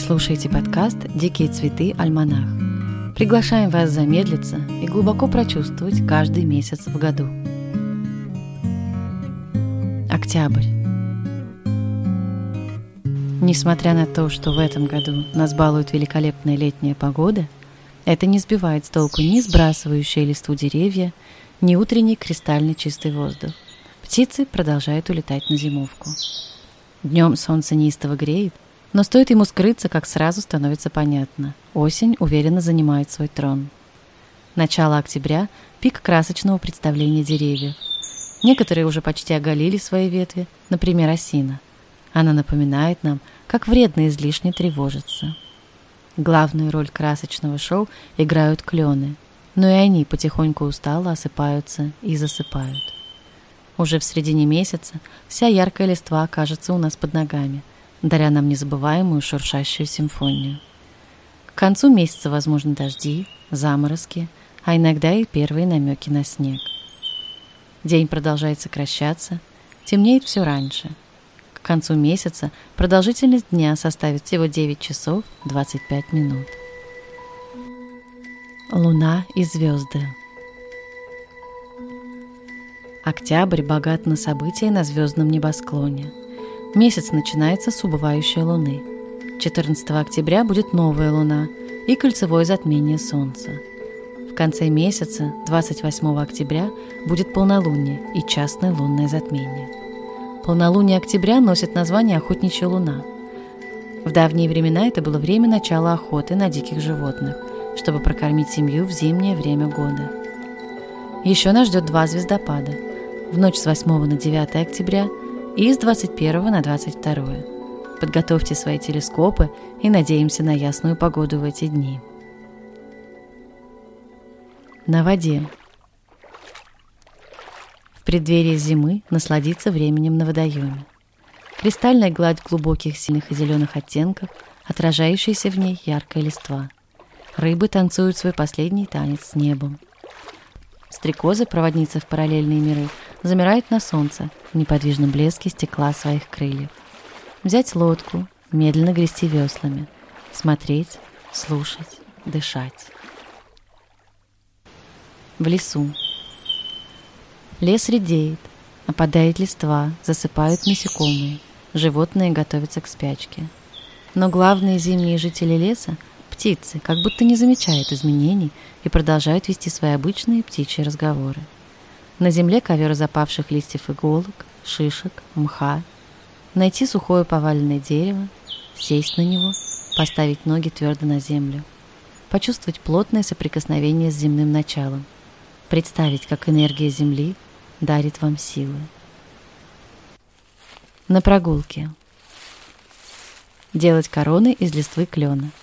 слушаете подкаст «Дикие цветы. Альманах». Приглашаем вас замедлиться и глубоко прочувствовать каждый месяц в году. Октябрь. Несмотря на то, что в этом году нас балует великолепная летняя погода, это не сбивает с толку ни сбрасывающие листву деревья, ни утренний кристально чистый воздух. Птицы продолжают улетать на зимовку. Днем солнце неистово греет, но стоит ему скрыться, как сразу становится понятно. Осень уверенно занимает свой трон. Начало октября – пик красочного представления деревьев. Некоторые уже почти оголили свои ветви, например, осина. Она напоминает нам, как вредно излишне тревожиться. Главную роль красочного шоу играют клены, но и они потихоньку устало осыпаются и засыпают. Уже в середине месяца вся яркая листва окажется у нас под ногами – даря нам незабываемую шуршащую симфонию. К концу месяца возможны дожди, заморозки, а иногда и первые намеки на снег. День продолжает сокращаться, темнеет все раньше. К концу месяца продолжительность дня составит всего 9 часов 25 минут. Луна и звезды Октябрь богат на события на звездном небосклоне – Месяц начинается с убывающей луны. 14 октября будет новая луна и кольцевое затмение Солнца. В конце месяца, 28 октября, будет полнолуние и частное лунное затмение. Полнолуние октября носит название «Охотничья луна». В давние времена это было время начала охоты на диких животных, чтобы прокормить семью в зимнее время года. Еще нас ждет два звездопада. В ночь с 8 на 9 октября – и с 21 на 22. Подготовьте свои телескопы и надеемся на ясную погоду в эти дни. На воде. В преддверии зимы насладиться временем на водоеме. Кристальная гладь глубоких синих и зеленых оттенков, отражающаяся в ней яркая листва. Рыбы танцуют свой последний танец с небом. Стрекозы, проводницы в параллельные миры, замирают на солнце в неподвижном блеске стекла своих крыльев. Взять лодку, медленно грести веслами, смотреть, слушать, дышать. В лесу. Лес редеет, опадает листва, засыпают насекомые, животные готовятся к спячке. Но главные зимние жители леса – птицы, как будто не замечают изменений и продолжают вести свои обычные птичьи разговоры. На земле ковер запавших листьев иголок, шишек, мха. Найти сухое поваленное дерево, сесть на него, поставить ноги твердо на землю. Почувствовать плотное соприкосновение с земным началом. Представить, как энергия Земли дарит вам силы. На прогулке. Делать короны из листвы клена –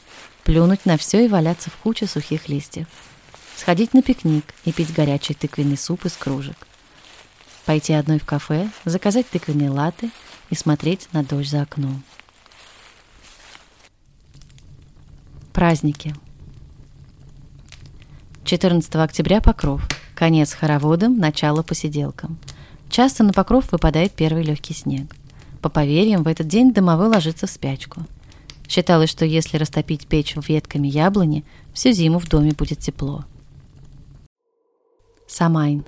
плюнуть на все и валяться в куче сухих листьев, сходить на пикник и пить горячий тыквенный суп из кружек, пойти одной в кафе, заказать тыквенные латы и смотреть на дождь за окном. Праздники. 14 октября Покров. Конец хороводом, начало посиделкам. Часто на Покров выпадает первый легкий снег. По поверьям, в этот день домовой ложится в спячку – Считалось, что если растопить печь ветками яблони, всю зиму в доме будет тепло. Самайн.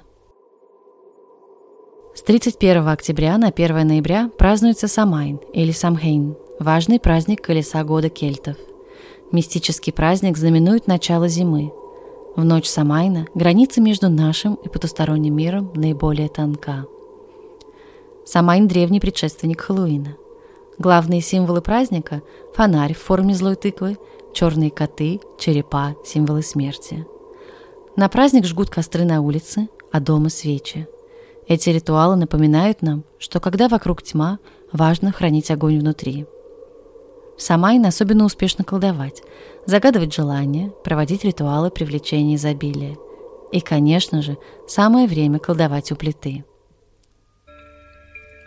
С 31 октября на 1 ноября празднуется Самайн или Самхейн, важный праздник колеса года кельтов. Мистический праздник знаменует начало зимы. В ночь Самайна граница между нашим и потусторонним миром наиболее тонка. Самайн – древний предшественник Хэллоуина – Главные символы праздника – фонарь в форме злой тыквы, черные коты, черепа – символы смерти. На праздник жгут костры на улице, а дома свечи. Эти ритуалы напоминают нам, что когда вокруг тьма, важно хранить огонь внутри. В особенно успешно колдовать, загадывать желания, проводить ритуалы привлечения изобилия. И, конечно же, самое время колдовать у плиты.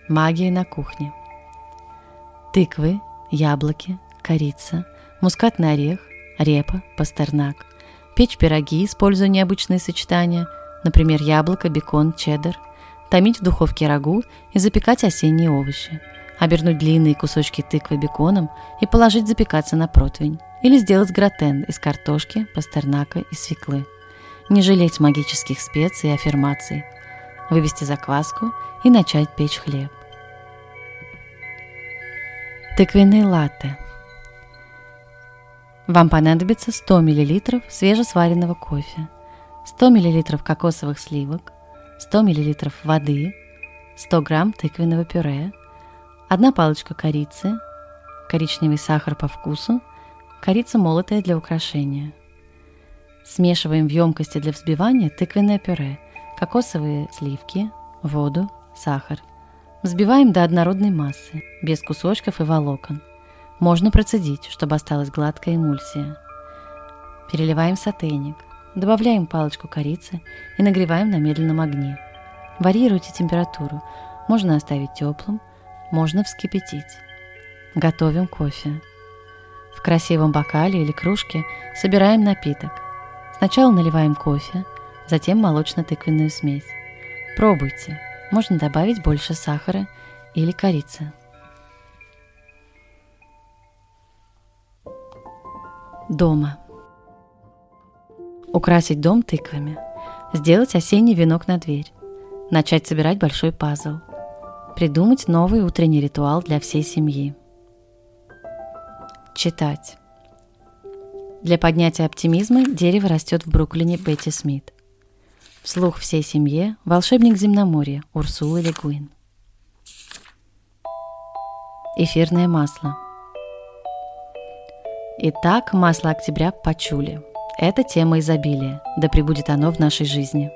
Магия на кухне – тыквы, яблоки, корица, мускатный орех, репа, пастернак. Печь пироги, используя необычные сочетания, например, яблоко, бекон, чеддер. Томить в духовке рагу и запекать осенние овощи. обернуть длинные кусочки тыквы беконом и положить запекаться на противень, или сделать гратен из картошки, пастернака и свеклы. Не жалеть магических специй и аффирмаций, вывести закваску и начать печь хлеб. Тыквенные латте. Вам понадобится 100 мл свежесваренного кофе, 100 мл кокосовых сливок, 100 мл воды, 100 грамм тыквенного пюре, одна палочка корицы, коричневый сахар по вкусу, корица молотая для украшения. Смешиваем в емкости для взбивания тыквенное пюре, кокосовые сливки, воду, сахар – Взбиваем до однородной массы, без кусочков и волокон. Можно процедить, чтобы осталась гладкая эмульсия. Переливаем сотейник, добавляем палочку корицы и нагреваем на медленном огне. Варьируйте температуру, можно оставить теплым, можно вскипятить. Готовим кофе. В красивом бокале или кружке собираем напиток. Сначала наливаем кофе, затем молочно-тыквенную смесь. Пробуйте – можно добавить больше сахара или корицы. Дома. Украсить дом тыквами. Сделать осенний венок на дверь. Начать собирать большой пазл. Придумать новый утренний ритуал для всей семьи. Читать. Для поднятия оптимизма дерево растет в Бруклине Бетти Смит – Вслух всей семье волшебник земноморья Урсула Легуин. Эфирное масло. Итак, масло октября почули. Это тема изобилия, да пребудет оно в нашей жизни.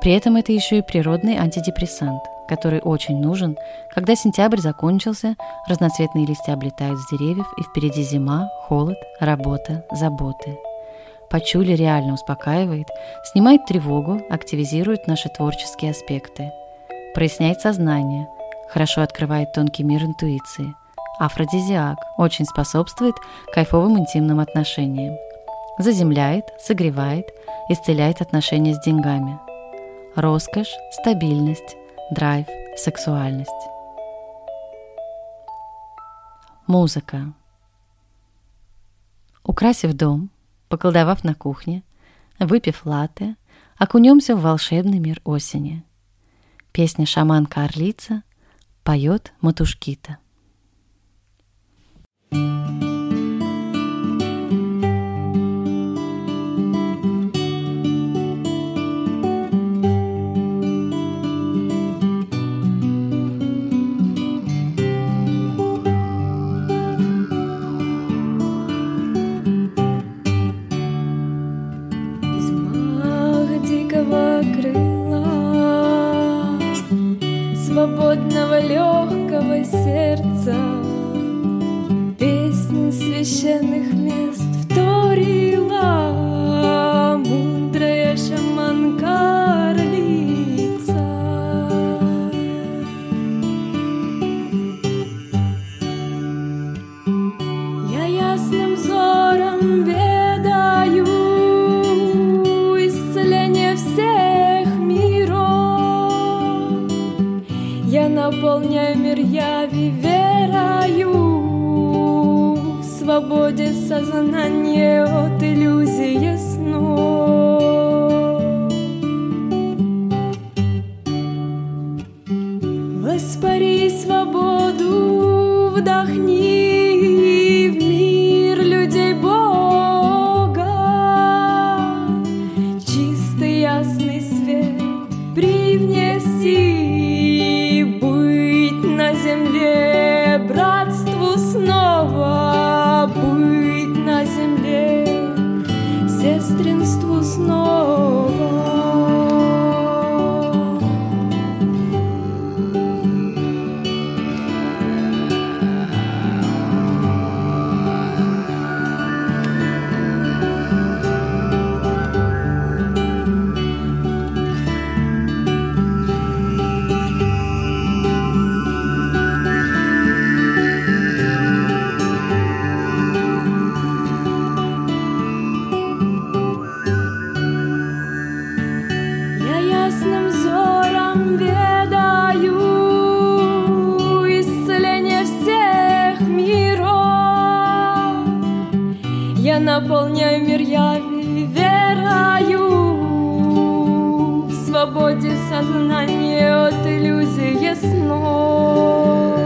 При этом это еще и природный антидепрессант, который очень нужен, когда сентябрь закончился, разноцветные листья облетают с деревьев, и впереди зима, холод, работа, заботы – Пачули реально успокаивает, снимает тревогу, активизирует наши творческие аспекты. Проясняет сознание, хорошо открывает тонкий мир интуиции. Афродизиак очень способствует кайфовым интимным отношениям. Заземляет, согревает, исцеляет отношения с деньгами. Роскошь, стабильность, драйв, сексуальность. Музыка. Украсив дом, поколдовав на кухне, выпив латте, окунемся в волшебный мир осени. Песня шаманка Орлица поет Матушкита. Música священных мест вторила Мудрая шаманка Орлица. Я ясным взором ведаю Исцеление всех миров. Я наполняю мир яви верою Свободе сознания от иллюзии снов. Воспари свободу, вдохни в мир людей Бога. Чистый ясный свет привнеси nos. Я наполняю мир яви верою свободе сознания от иллюзии снов.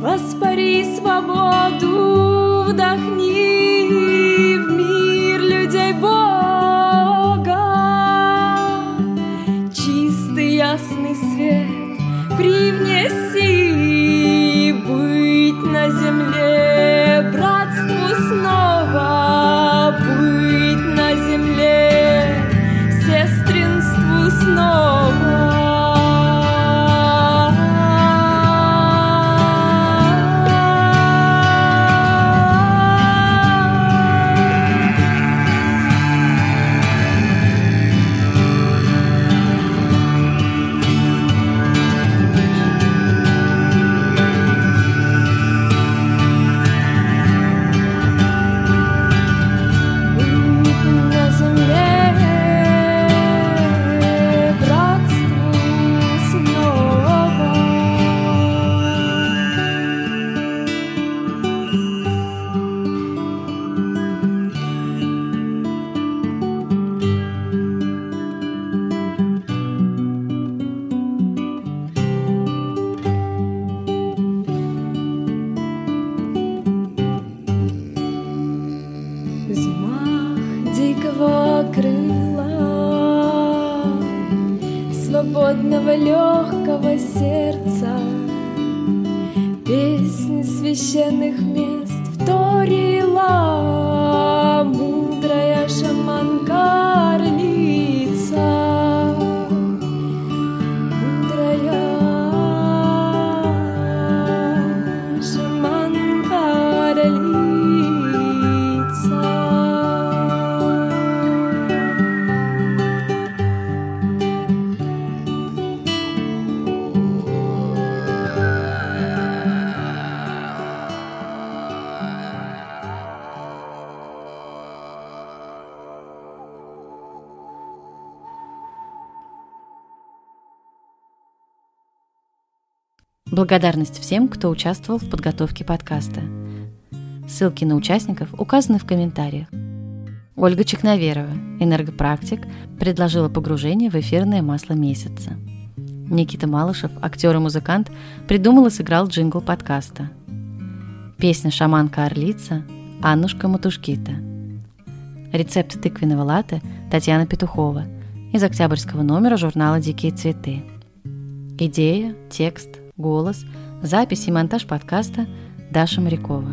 Воспари свободу, вдохни в мир людей Бога. Чистый ясный свет привнеси быть священных мест Благодарность всем, кто участвовал в подготовке подкаста. Ссылки на участников указаны в комментариях. Ольга Чекноверова, энергопрактик, предложила погружение в эфирное масло месяца. Никита Малышев, актер и музыкант, придумал и сыграл джингл подкаста. Песня «Шаманка Орлица» Аннушка Матушкита. Рецепт тыквенного латте Татьяна Петухова из октябрьского номера журнала «Дикие цветы». Идея, текст, голос, запись и монтаж подкаста Даша Морякова.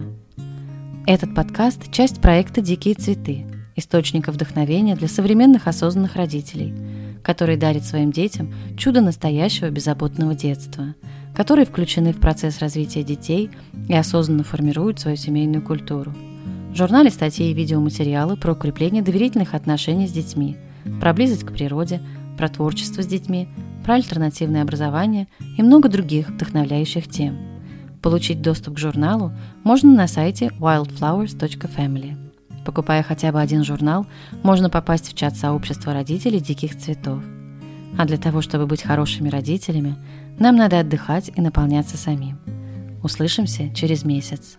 Этот подкаст – часть проекта «Дикие цветы», источника вдохновения для современных осознанных родителей, который дарит своим детям чудо настоящего беззаботного детства, которые включены в процесс развития детей и осознанно формируют свою семейную культуру. В журнале статьи и видеоматериалы про укрепление доверительных отношений с детьми, про близость к природе, про творчество с детьми, про альтернативное образование и много других вдохновляющих тем. Получить доступ к журналу можно на сайте wildflowers.family. Покупая хотя бы один журнал, можно попасть в чат сообщества родителей диких цветов. А для того, чтобы быть хорошими родителями, нам надо отдыхать и наполняться самим. Услышимся через месяц.